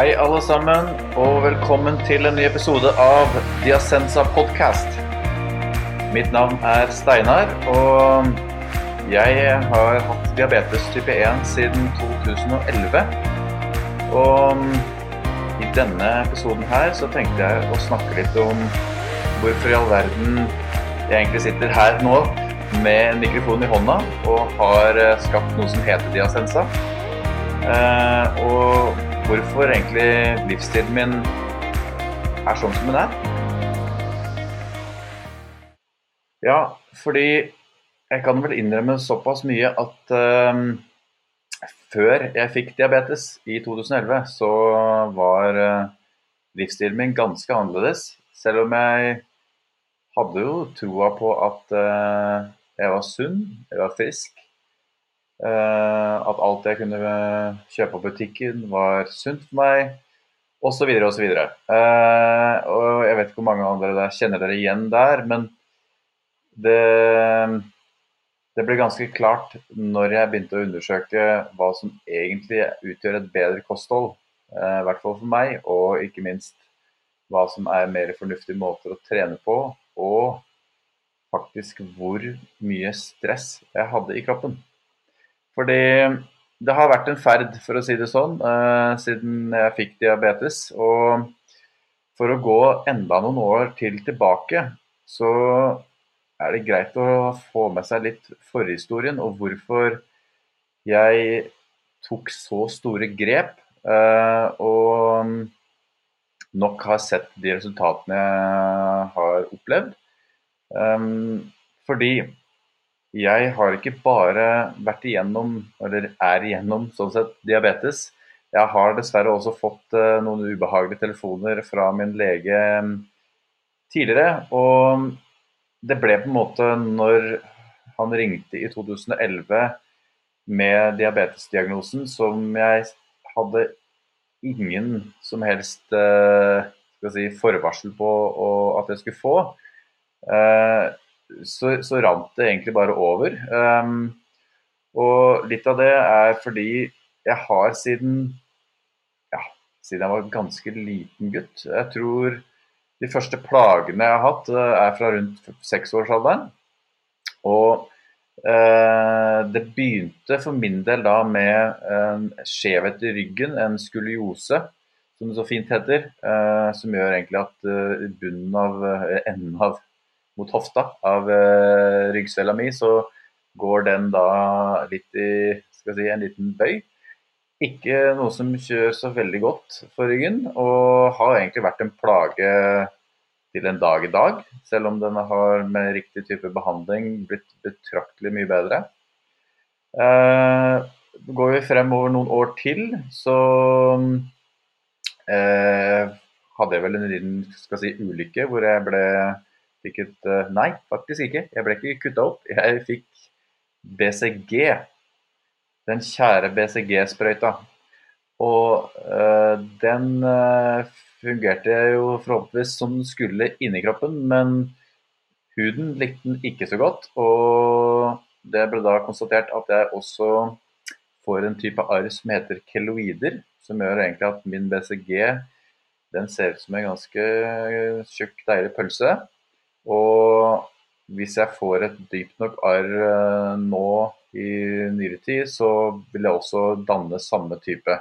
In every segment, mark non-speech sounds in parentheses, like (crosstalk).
Hei, alle sammen, og velkommen til en ny episode av Diasensa podcast. Mitt navn er Steinar, og jeg har hatt diabetes type 1 siden 2011. Og i denne episoden her så tenkte jeg å snakke litt om hvorfor i all verden jeg egentlig sitter her nå med en mikrofon i hånda og har skapt noe som heter Diasensa. Eh, og hvorfor egentlig livsstilen min er sånn som den er. Ja, fordi jeg kan vel innrømme såpass mye at eh, før jeg fikk diabetes i 2011, så var uh, livsstilen min ganske annerledes. Selv om jeg hadde jo troa på at uh, jeg var sunn, jeg var frisk. Eh, at alt jeg kunne kjøpe på butikken var sunt for meg, osv. osv. Uh, og jeg vet ikke hvor mange av dere der kjenner dere igjen der, men det, det ble ganske klart når jeg begynte å undersøke hva som egentlig utgjør et bedre kosthold. I hvert fall for meg, og ikke minst hva som er mer fornuftige måter å trene på. Og faktisk hvor mye stress jeg hadde i kroppen. Fordi det har vært en ferd, for å si det sånn, uh, siden jeg fikk diabetes. Og for å gå enda noen år til tilbake, så er det greit å få med seg litt forhistorien og hvorfor jeg tok så store grep. Uh, og nok har sett de resultatene jeg har opplevd. Um, fordi jeg har ikke bare vært igjennom, eller er igjennom, sånn sett, diabetes. Jeg har dessverre også fått uh, noen ubehagelige telefoner fra min lege um, tidligere. Og det ble på en måte når han ringte i 2011 med diabetesdiagnosen, som jeg hadde ingen som helst uh, si, forvarsel på at jeg skulle få. Eh, så, så, rant det egentlig bare over. Um, og litt av det er fordi jeg har siden ja, siden jeg var en ganske liten gutt Jeg tror de første plagene jeg har hatt, eh, er fra rundt seksårsalderen. Og eh, det begynte for min del da med en skjevhet i ryggen, en skoliose, som det så fint heter. Eh, som gjør egentlig at uh, bunnen av, enden av mot hofta av eh, ryggsvella mi, så går den da litt i si, en liten bøy. Ikke noe som kjører så veldig godt for ryggen, og har egentlig vært en plage til en dag i dag. Selv om den har med riktig type behandling blitt betraktelig mye bedre. Eh, går vi fremover noen år til, så eh, hadde jeg vel en liten si, ulykke hvor jeg ble Fikk et uh, Nei, faktisk ikke. Jeg ble ikke kutta opp. Jeg fikk BCG. Den kjære BCG-sprøyta. Og uh, den uh, fungerte jo forhåpentligvis som den skulle inni kroppen, men huden likte den ikke så godt. Og det ble da konstatert at jeg også får en type arr som heter keloider, som gjør egentlig at min BCG den ser ut som en ganske tjukk, deilig pølse. Og hvis jeg får et dypt nok arr eh, nå i nyere tid, så vil jeg også danne samme type.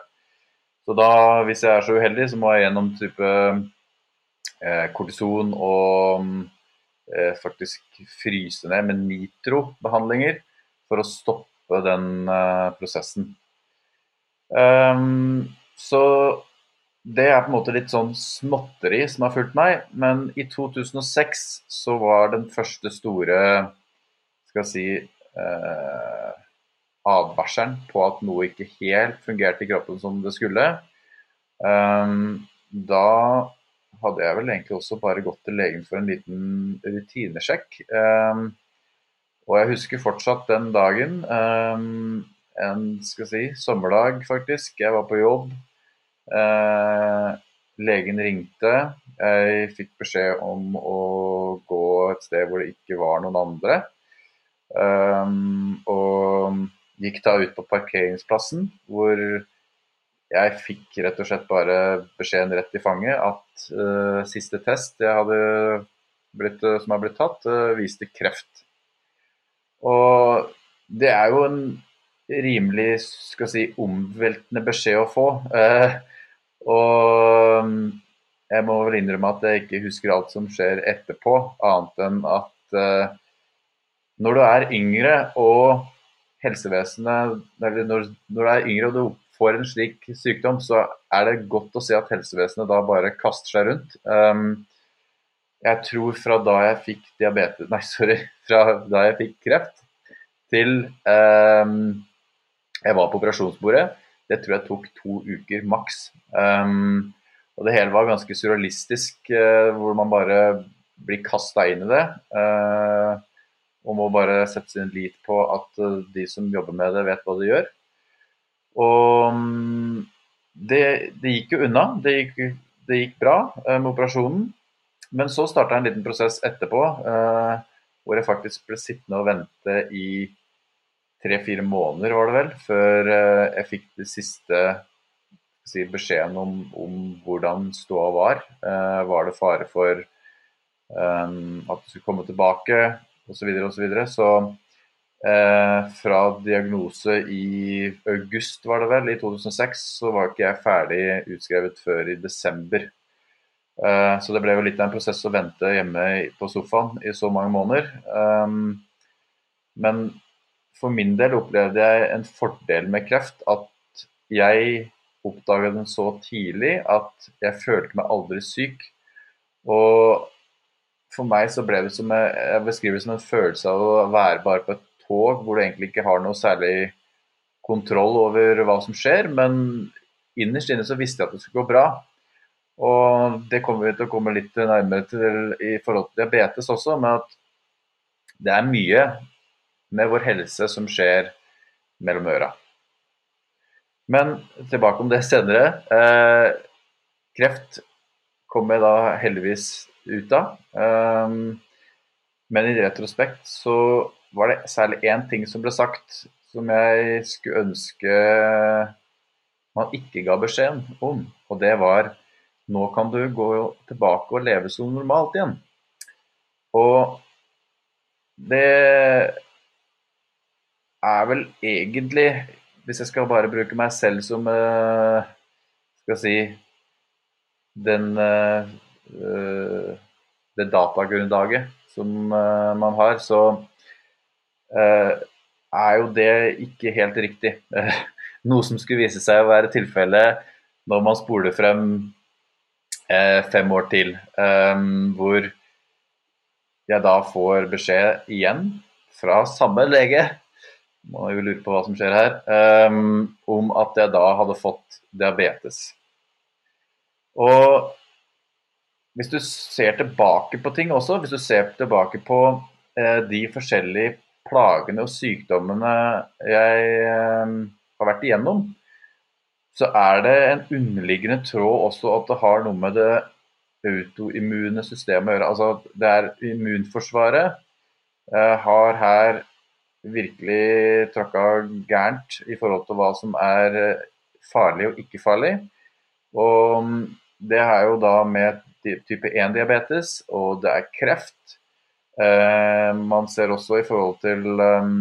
Så da, hvis jeg er så uheldig, så må jeg gjennom type eh, kortison og eh, faktisk fryse ned med nitrobehandlinger for å stoppe den prosessen. Um, så det er på en måte litt sånn småtteri som har fulgt meg. Men i 2006 så var den første store skal jeg si eh, advarselen på at noe ikke helt fungerte i kroppen som det skulle. Um, da hadde jeg vel egentlig også bare gått til legen for en liten rutinesjekk. Um, og jeg husker fortsatt den dagen. Um, en skal si, sommerdag, faktisk. Jeg var på jobb. Eh, legen ringte. Jeg fikk beskjed om å gå et sted hvor det ikke var noen andre. Um, og gikk da ut på parkeringsplassen, hvor jeg fikk rett og slett bare beskjeden rett i fanget at uh, siste test jeg hadde blitt, uh, som har blitt tatt, uh, viste kreft. Og det er jo en rimelig skal si, omveltende beskjed å få. Og jeg må vel innrømme at jeg ikke husker alt som skjer etterpå, annet enn at når du er yngre og helsevesenet eller når, når du er yngre og du får en slik sykdom, så er det godt å se at helsevesenet da bare kaster seg rundt. Um, jeg tror fra da jeg fikk diabetes Nei, sorry. Fra da jeg fikk kreft til um, jeg var på operasjonsbordet, det tror jeg tok to uker maks. Um, og det hele var ganske surrealistisk, uh, hvor man bare blir kasta inn i det. Uh, og må bare sette sin lit på at uh, de som jobber med det, vet hva de gjør. Og um, det, det gikk jo unna. Det gikk, det gikk bra med operasjonen. Men så starta en liten prosess etterpå hvor jeg faktisk ble sittende og vente i tre-fire måneder, var det vel, før eh, jeg fikk det siste si, beskjeden om, om, hvordan ståa var. Eh, var det fare for um, at du skulle komme tilbake, osv. Så, videre, og så, så Eh, fra diagnose i august, var det vel, i 2006, så var ikke jeg ferdig utskrevet før i desember. Så det ble jo litt av en prosess å vente hjemme på sofaen i så mange måneder. Men for min del opplevde jeg en fordel med kreft. At jeg oppdaget den så tidlig at jeg følte meg aldri syk. Og for meg så ble det som jeg beskriver som en følelse av å være bare på et tog hvor du egentlig ikke har noe særlig kontroll over hva som skjer, men innerst inne så visste jeg at det skulle gå bra. Og det kommer vi til å komme litt nærmere til i forhold til diabetes også, men at det er mye med vår helse som skjer mellom øra. Men tilbake om det senere. Eh, kreft kommer jeg da heldigvis ut av. Eh, men i retrospekt så var det særlig én ting som ble sagt som jeg skulle ønske man ikke ga beskjeden om. Og det var nå kan du gå tilbake og leve som normalt igjen. Og det er vel egentlig, hvis jeg skal bare bruke meg selv som uh, skal si den uh, det datagrunnlaget som uh, man har, så Eh, er jo det ikke helt riktig. (laughs) Noe som skulle vise seg å være tilfellet når man spoler frem eh, fem år til, eh, hvor jeg da får beskjed igjen fra samme lege man jo lurt på hva som skjer her, om at jeg da hadde fått diabetes. Og hvis du ser tilbake på ting også, hvis du ser tilbake på de forskjellige plagene og sykdommene jeg ehm, har vært igjennom, så er det en underliggende tråd også at det har noe med det autoimmune systemet å gjøre. Altså det er immunforsvaret eh, har her virkelig tråkka gærent i forhold til hva som er eh, farlig og ikke farlig. Og mm, det er jo da med type 1-diabetes, og det er kreft, Eh, man ser også i forhold til um,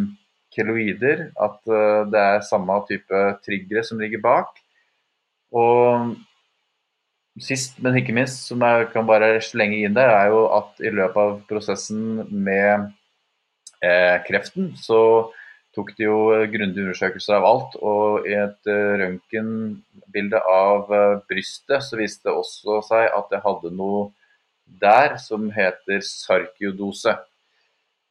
keloider at uh, det er samme type triggere som ligger bak. Og sist, men ikke minst, som jeg kan bare slenge inn der, er jo at i løpet av prosessen med eh, kreften, så tok de jo grundige undersøkelser av alt. Og i et uh, røntgenbilde av uh, brystet så viste det også seg at jeg hadde noe der som heter sarkiodose.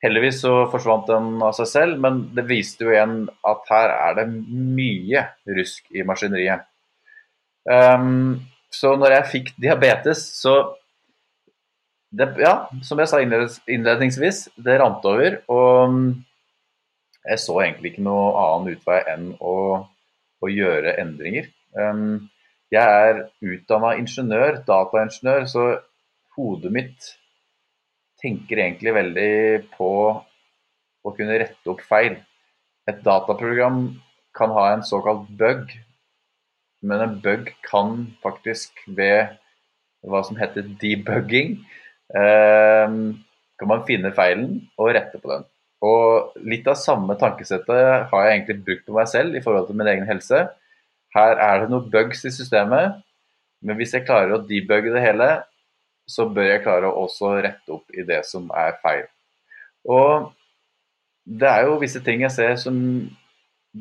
Heldigvis så forsvant den av seg selv, men det viste jo igjen at her er det mye rusk i maskineriet. Um, så når jeg fikk diabetes, så det, Ja, som jeg sa innledningsvis, det rant over. Og jeg så egentlig ikke noe annen utvei enn å, å gjøre endringer. Um, jeg er utdanna ingeniør, dataingeniør, så hodet mitt tenker egentlig veldig på å kunne rette opp feil. Et dataprogram kan ha en såkalt bug men en bug kan faktisk ved hva som heter debugging, kan man finne feilen og rette på den. Og litt av samme tankesettet har jeg egentlig brukt på meg selv i forhold til min egen helse. Her er det noen bugs i systemet, men hvis jeg klarer å debugge det hele, så bør jeg klare å også rette opp i det som er feil. Og det er jo visse ting jeg ser som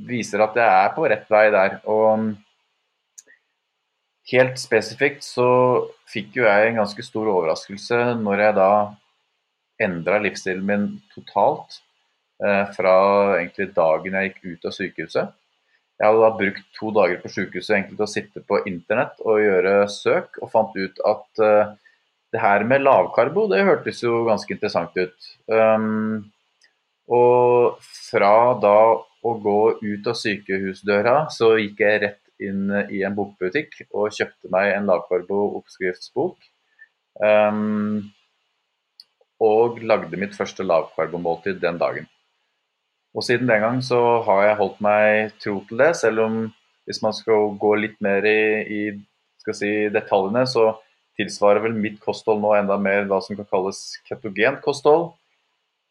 viser at jeg er på rett vei der. Og helt spesifikt så fikk jo jeg en ganske stor overraskelse når jeg da endra livsstilen min totalt. Eh, fra egentlig dagen jeg gikk ut av sykehuset. Jeg hadde da brukt to dager på sykehuset egentlig til å sitte på internett og gjøre søk, og fant ut at eh, det her med lavkarbo, det hørtes jo ganske interessant ut. Um, og fra da å gå ut av sykehusdøra, så gikk jeg rett inn i en bokbutikk og kjøpte meg en lavkarbo-oppskriftsbok. Um, og lagde mitt første lavkarbomåltid den dagen. Og siden den gang så har jeg holdt meg tro til det, selv om hvis man skal gå litt mer i, i si, detaljene, så tilsvarer vel mitt kosthold nå enda mer hva som kan kalles ketogent kosthold.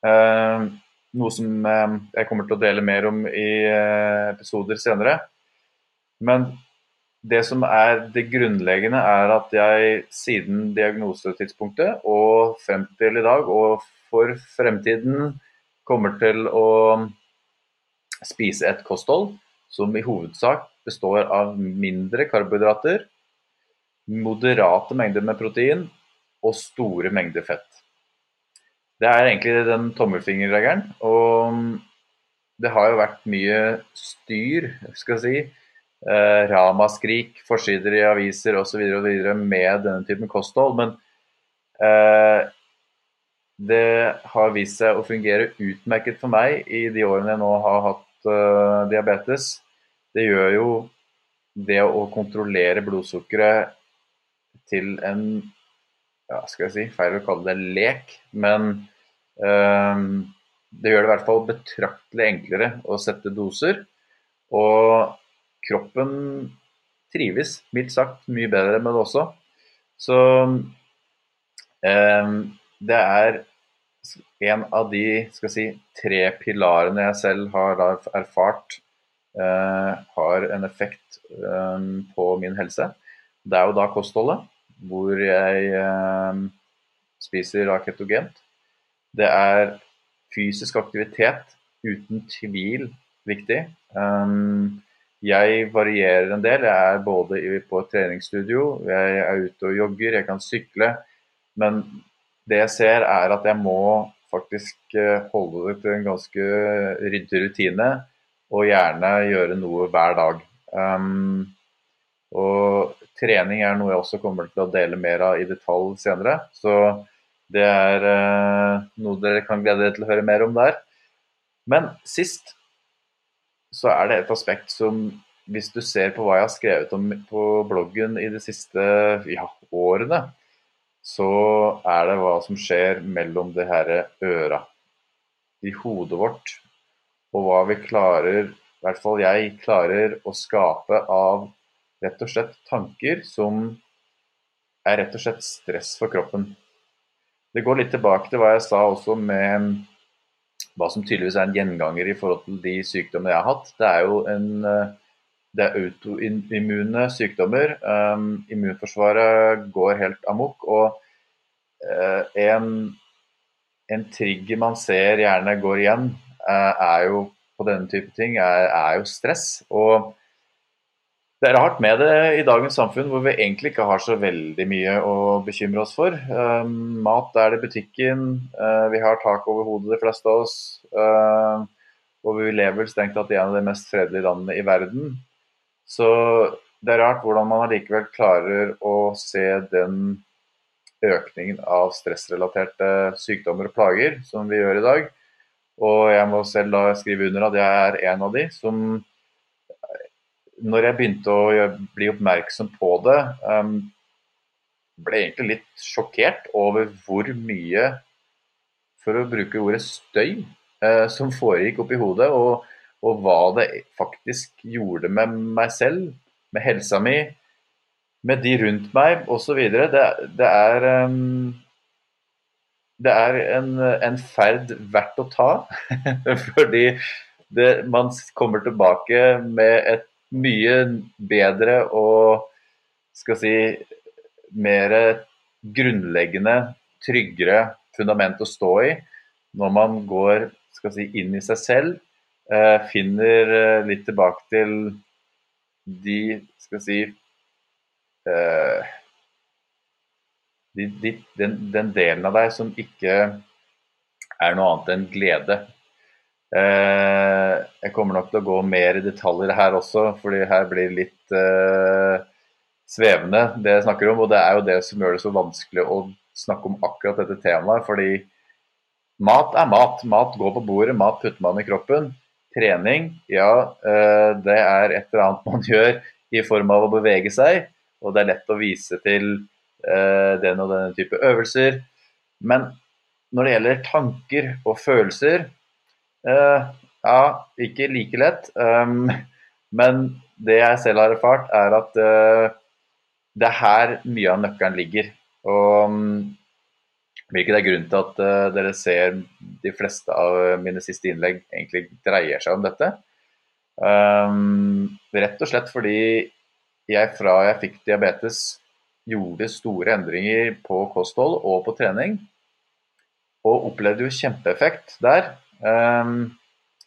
Eh, noe som eh, jeg kommer til å dele mer om i eh, episoder senere. Men det som er det grunnleggende, er at jeg siden diagnosetidspunktet og frem til i dag, og for fremtiden, kommer til å spise et kosthold som i hovedsak består av mindre karbohydrater, moderate mengder med protein og store mengder fett. Det er egentlig den tommelfingerregelen. Og det har jo vært mye styr, skal jeg si, eh, ramaskrik, forsider i aviser osv. med denne typen kosthold. Men eh, det har vist seg å fungere utmerket for meg i de årene jeg nå har hatt eh, diabetes. Det gjør jo det å kontrollere blodsukkeret til en ja, skal jeg si, feil å kalle det lek, men uh, det gjør det i hvert fall betraktelig enklere å sette doser. Og kroppen trives mildt sagt mye bedre med det også. Så eh, det er en av de skal si, tre pilarene jeg selv har erfart eh, har en effekt eh, på min helse. Det er jo da kostholdet, hvor jeg um, spiser da ketogent. Det er fysisk aktivitet, uten tvil viktig. Um, jeg varierer en del. Jeg er både på et treningsstudio, jeg er ute og jogger, jeg kan sykle. Men det jeg ser, er at jeg må faktisk eh, holde det til en ganske ryddig rutine, og gjerne gjøre noe hver dag. Um, og trening er noe jeg også kommer til å dele mer av i detalj senere. Så det er uh, noe dere kan glede dere til å høre mer om der. Men sist så er det et aspekt som hvis du ser på hva jeg har skrevet om på bloggen i de siste ja, årene, så er det hva som skjer mellom det her øra i hodet vårt, og hva vi klarer, i hvert fall jeg klarer, å skape av rett og slett tanker som er rett og slett stress for kroppen. Det går litt tilbake til hva jeg sa også med hva som tydeligvis er en gjenganger i forhold til de sykdommene jeg har hatt. Det er jo en det er autoimmune sykdommer. Um, immunforsvaret går helt amok. Og uh, en, en, trigger man ser gjerne går igjen, uh, er jo på denne type ting, er, er, jo stress. Og det er rart med det i dagens samfunn hvor vi egentlig ikke har så veldig mye å bekymre oss for. Um, mat er det butikken, uh, vi har tak over hodet de fleste av oss. og vi lever strengt tatt i en av de mest fredelige landene i verden. Så det er rart hvordan man allikevel klarer å se den økningen av stressrelaterte sykdommer og plager som vi gjør i dag. Og jeg må selv da skrive under at jeg er en av de som Når jeg begynte å bli oppmerksom på det, um, ble egentlig litt sjokkert over hvor mye, for å bruke ordet støy, uh, som foregikk oppi hodet. og og hva det faktisk gjorde med meg selv, med helsa mi, med de rundt meg osv. Det, det er um, det er en, en, ferd verdt å ta. (laughs) Fordi det, man kommer tilbake med et mye bedre og skal si mer grunnleggende, tryggere fundament å stå i når man går si, inn i seg selv. Eh, finner eh, litt tilbake til de skal si eh, de, de, den, den, delen av deg som ikke er noe annet enn glede. Eh, jeg kommer nok til å gå mer i detaljer her også, fordi her blir det litt eh, svevende det jeg snakker om. Og det er jo det som gjør det så vanskelig å snakke om akkurat dette temaet. fordi mat er mat. Mat går på bordet, mat putter man i kroppen. Trening, ja, eh, det er et eller annet man (laughs) gjør i form av å bevege seg. Og det er lett å vise til den og denne type øvelser. Men når det gjelder tanker og følelser, ja, ikke like lett. Um, men det jeg selv har erfart, er at det er her mye av nøkkelen ligger. Og Hvilket er grunnen til at uh, dere ser de fleste av mine siste innlegg egentlig dreier seg om dette. Um, rett og slett fordi jeg fra jeg fikk diabetes gjorde store endringer på kosthold og på trening. Og opplevde jo kjempeeffekt der. Um,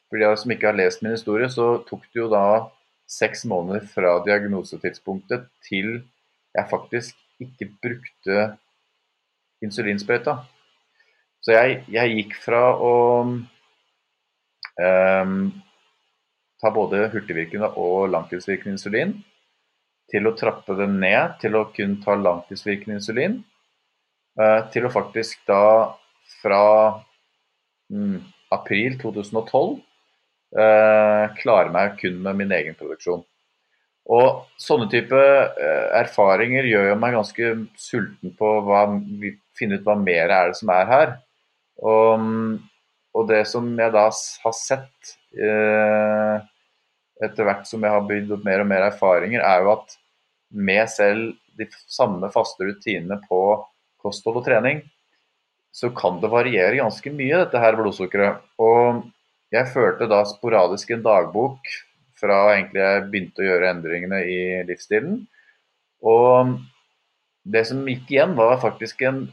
for de som ikke har lest min historie, så tok det jo da seks måneder fra diagnosetidspunktet til jeg faktisk ikke brukte insulinsprøyta. Så jeg, jeg, gikk fra å um, ta både hurtigvirkende og langtidsvirkende insulin, til å trappe det ned til å kun ta langtidsvirkende insulin, uh, til å faktisk da fra um, april 2012 uh, eh, klarer meg kun med min egen produksjon. Og sånne type uh, erfaringer gjør jo meg ganske sulten på å finne ut hva mer er det som er her. Og, og det som jeg da har sett eh, etter hvert som jeg har bygd opp mer og mer erfaringer, er jo at med selv de samme faste rutinene på kosthold og trening, så kan det variere ganske mye, dette her blodsukkeret. Og jeg førte da sporadisk en dagbok fra egentlig jeg begynte å gjøre endringene i livsstilen. Og det som gikk igjen, var faktisk en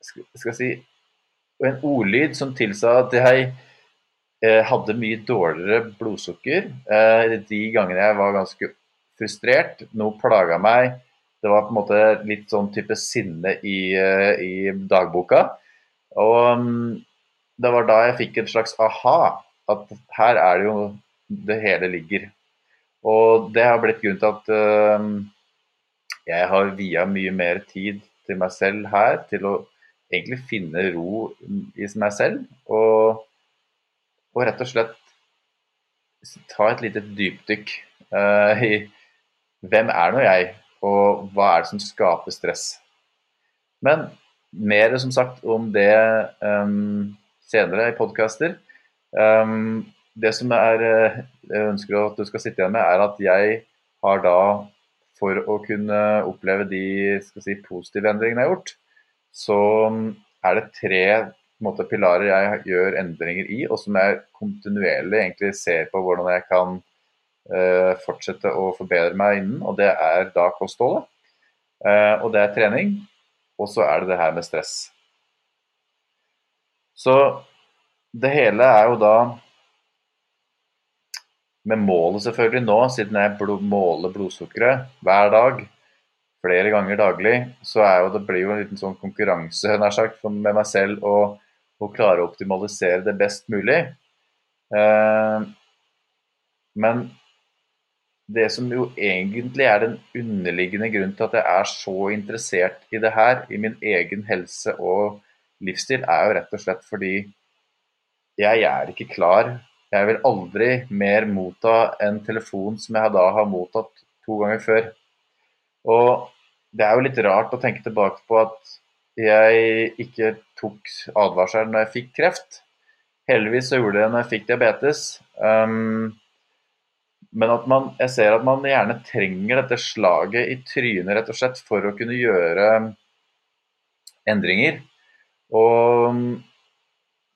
skal jeg si, en ordlyd som tilsa at jeg eh, hadde mye dårligere blodsukker eh, de gangene jeg var ganske frustrert. Noe plaga meg. Det var på en måte litt sånn type sinne i, eh, i dagboka. Og um, det var da jeg fikk en slags aha, at her er det jo det hele ligger. Og det har blitt grunnen til at uh, jeg har via mye mer tid til meg selv her, til å egentlig finne ro i meg selv. Og, og rett og slett ta et lite dypdykk uh, i hvem er nå jeg, og hva er det som skaper stress. Men mer som sagt om det um, senere i podkaster. Um, det som er, eh, jeg ønsker at du skal sitte igjen med, er at jeg har da, for å kunne oppleve de si, positive endringene jeg har gjort, så er det tre måte, pilarer jeg gjør endringer i, og som jeg kontinuerlig egentlig ser på hvordan jeg kan uh, fortsette å forbedre meg innen. Og det er da kostholdet, uh, og det er trening, og så er det det her med stress. Så det hele er jo da med målet selvfølgelig nå, siden jeg blod, måler blodsukkeret hver dag, flere ganger daglig, så jo, det blir jo en liten sånn konkurranse (laughs) nær sagt, med meg selv å, å klare å optimalisere det best mulig. Eh, men det som jo egentlig er den underliggende grunnen til at jeg er så interessert i det her, i min egen helse og livsstil, er jo rett og slett fordi jeg er ikke klar. Jeg vil aldri mer motta en telefon som jeg da har mottatt to ganger før. Og det er jo litt rart å tenke tilbake på at jeg ikke tok advarselen når jeg fikk kreft. Heldigvis så gjorde jeg det når jeg fikk diabetes. Um, Men at man, jeg ser at man gjerne trenger dette slaget i trynet rett og slett for å kunne gjøre endringer. Og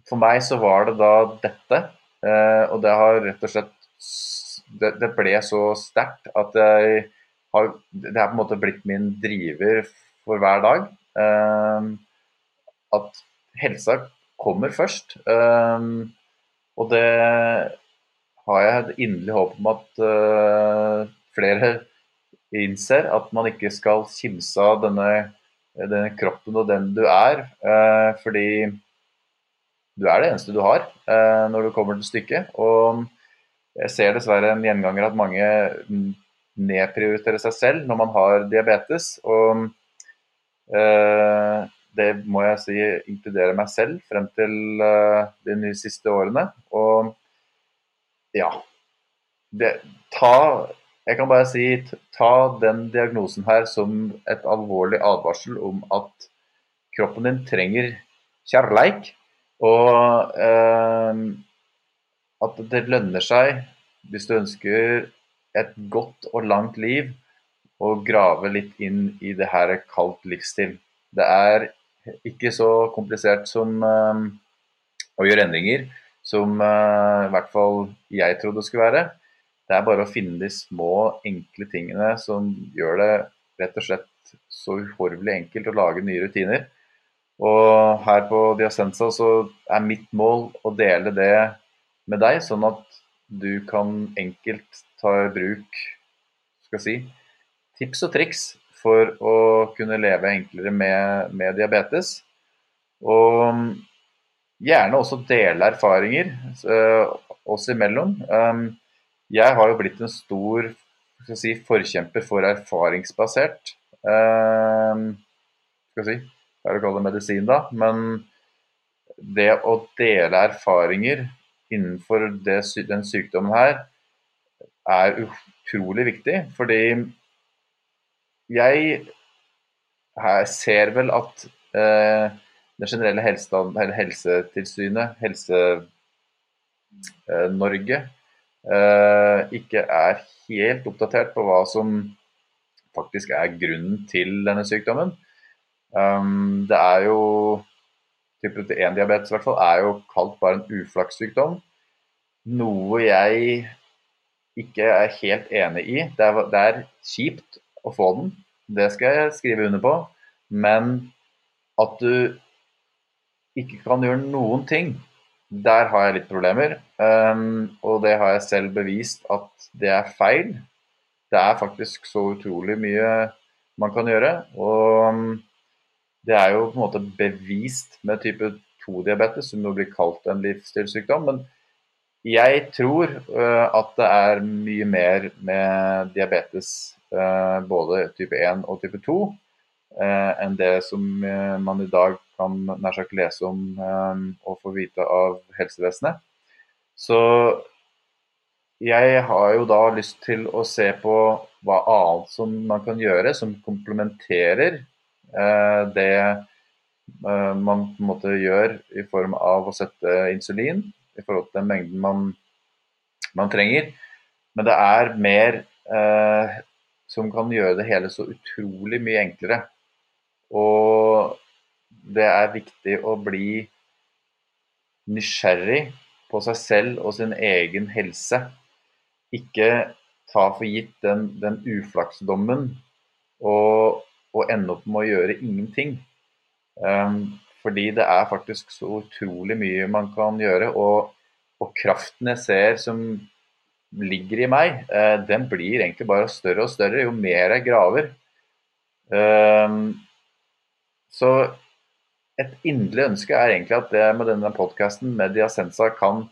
for meg så var det da dette. Eh, og det har rett og slett Det, det ble så sterkt at jeg har Det har på en måte blitt min driver for hver dag. Eh, at helsa kommer først. Og det har jeg et inderlig håp om at uh, flere innser. At man ikke skal kimse av denne, denne, kroppen og den du er. Uh, fordi du er det eneste du har uh, når du kommer til stykket. Og jeg ser dessverre en gjenganger at mange nedprioriterer seg selv når man har diabetes. Og det må jeg si inkluderer meg selv frem til de siste årene. Og ja. Det, ta Jeg kan bare si ta den diagnosen her som et alvorlig advarsel om at kroppen din trenger kjærleik, og eh, at det lønner seg, hvis du ønsker et godt og langt liv, å grave litt inn i det her kaldt livsstil. Det er ikke så komplisert som eh, å gjøre endringer som uh, i hvert fall jeg trodde det skulle være. Det er bare å finne de små, enkle tingene som gjør det rett og slett så uhorvelig enkelt å lage nye rutiner. Og her på Diacenza så er mitt mål å dele det med deg, sånn at du kan enkelt ta i bruk skal si, tips og triks for å kunne leve enklere med, med diabetes. Og Gjerne også dele erfaringer uh, oss imellom. Um, jeg har jo blitt en stor si, forkjemper for erfaringsbasert uh, skal si, Hva er det å kalle det medisin, da? Men det å dele erfaringer innenfor det, den sykdommen her er utrolig viktig. Fordi jeg ser vel at eh, det generelle helsetilsynet, Helse-Norge, eh, ikke er helt oppdatert på hva som faktisk er grunnen til denne sykdommen. Um, det er jo type 1-diabetes i er jo kalt bare en uflakssykdom. Noe jeg ikke er helt enig i. Det er, det er kjipt å få den, det skal jeg skrive under på. Men at du ikke kan gjøre noen ting, der har jeg litt problemer. Um, og det har jeg selv bevist at det er feil. Det er faktisk så utrolig mye man kan gjøre. Og det er jo på en måte bevist med type 2-diabetes, som nå blir kalt en livsstilssykdom. Men jeg tror uh, at det er mye mer med diabetes, uh, både type 1 og type 2, uh, enn det som man i dag kan nær sagt lese om eh, og få vite av helsevesenet. Så jeg har jo da lyst til å se på hva annet som man kan gjøre som komplementerer eh, det eh, man på en måte gjør i form av å sette insulin i forhold til den mengden man, man trenger. Men det er mer eh, som kan gjøre det hele så utrolig mye enklere. Og det er viktig å bli nysgjerrig på seg selv og sin egen helse. Ikke ta for gitt den, den uflaksdommen og, og, ende opp med å gjøre ingenting. Um, fordi det er faktisk så utrolig mye man kan gjøre. Og, og kraften jeg ser som ligger i meg, uh, den blir egentlig bare større og større jo mer jeg graver. Um, så et inderlig ønske er egentlig at det med denne podkasten med Diasensa kan,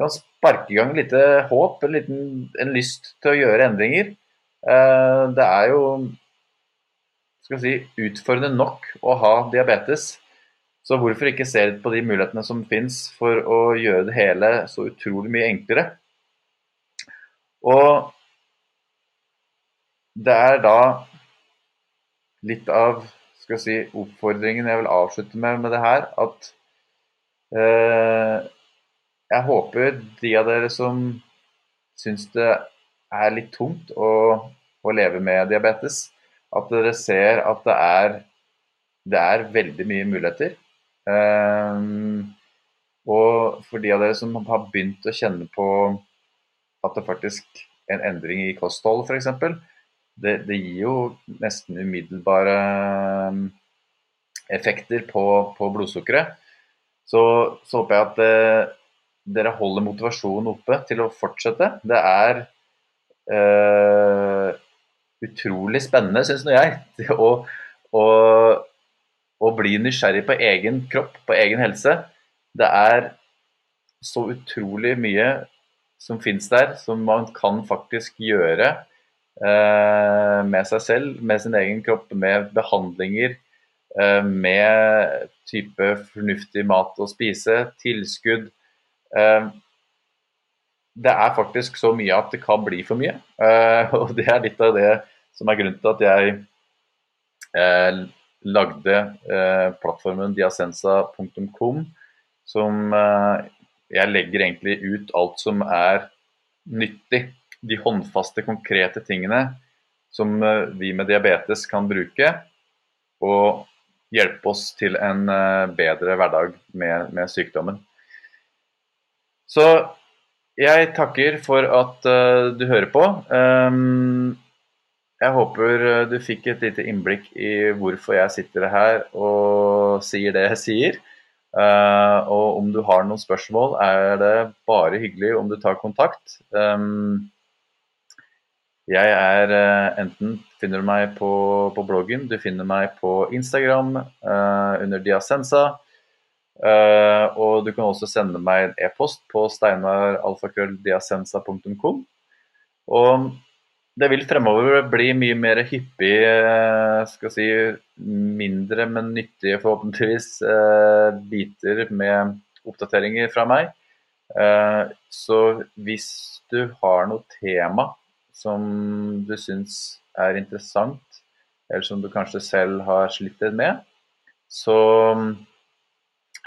kan, sparke i gang litt håp, en, liten, en lyst til å gjøre endringer. Eh, det er jo skal si, utfordrende nok å ha diabetes. Så hvorfor ikke se litt på de mulighetene som finnes for å gjøre det hele så utrolig mye enklere? Og det er da litt av skal si, oppfordringen jeg vil avslutte med med det her, at eh, jeg håper de av dere som syns det er litt tungt å, å leve med diabetes. At dere ser at det er, det er veldig mye muligheter. Eh, og for de av dere som har begynt å kjenne på at det faktisk en endring i kosthold f.eks., det, det gir jo nesten umiddelbare ehm, effekter på, på blodsukkeret. Så, så, håper jeg at eh, dere holder motivasjonen oppe til å fortsette. Det er eh, utrolig spennende, syns nå jeg, å, å, å, bli nysgjerrig på egen kropp, på egen helse. Det er så utrolig mye som finnes der, som man kan faktisk gjøre eh, med seg selv, med sin egen kropp, med behandlinger Eh, med type fornuftig mat å spise, tilskudd. Eh, det er faktisk så mye at det kan bli for mye. Eh, (laughs) og det er litt av det som er grunnen til at jeg lagde plattformen diasensa.com, som jeg legger egentlig ut alt som er nyttig. De håndfaste, konkrete tingene som vi med diabetes kan bruke. Og hjelpe oss til en eh, bedre hverdag med, med sykdommen. Så jeg takker for at uh, du hører på. Um, jeg håper du fikk et lite innblikk i hvorfor jeg sitter her og sier det jeg sier. Uh, og om du har noen spørsmål, er det bare hyggelig om du tar kontakt. Um, jeg er uh, enten finner du meg på, på, bloggen, du finner meg på Instagram uh, under Diasensa. Uh, og du kan også sende meg en e-post på steinaralfakrølldiasensa.com. Og det vil fremover bli mye mer hyppig, skal si, mindre, men nyttige forhåpentligvis, biter med oppdateringer fra meg. Så hvis du har noe tema som du syns er interessant, eller som du kanskje selv har slitt litt med, så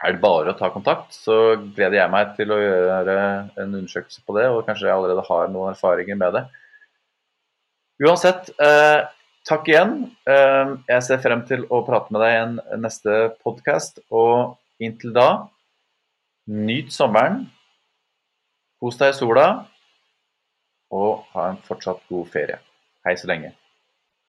er det bare å ta kontakt. Så gleder jeg meg til å gjøre en undersøkelse på det, og kanskje jeg allerede har noen erfaringer med det. Uansett, eh, takk igjen. Eh, jeg ser frem til å prate med deg i en neste podkast. Og inntil da, nyt sommeren. Kos deg i sola og ha en fortsatt god ferie. Hei så lenge.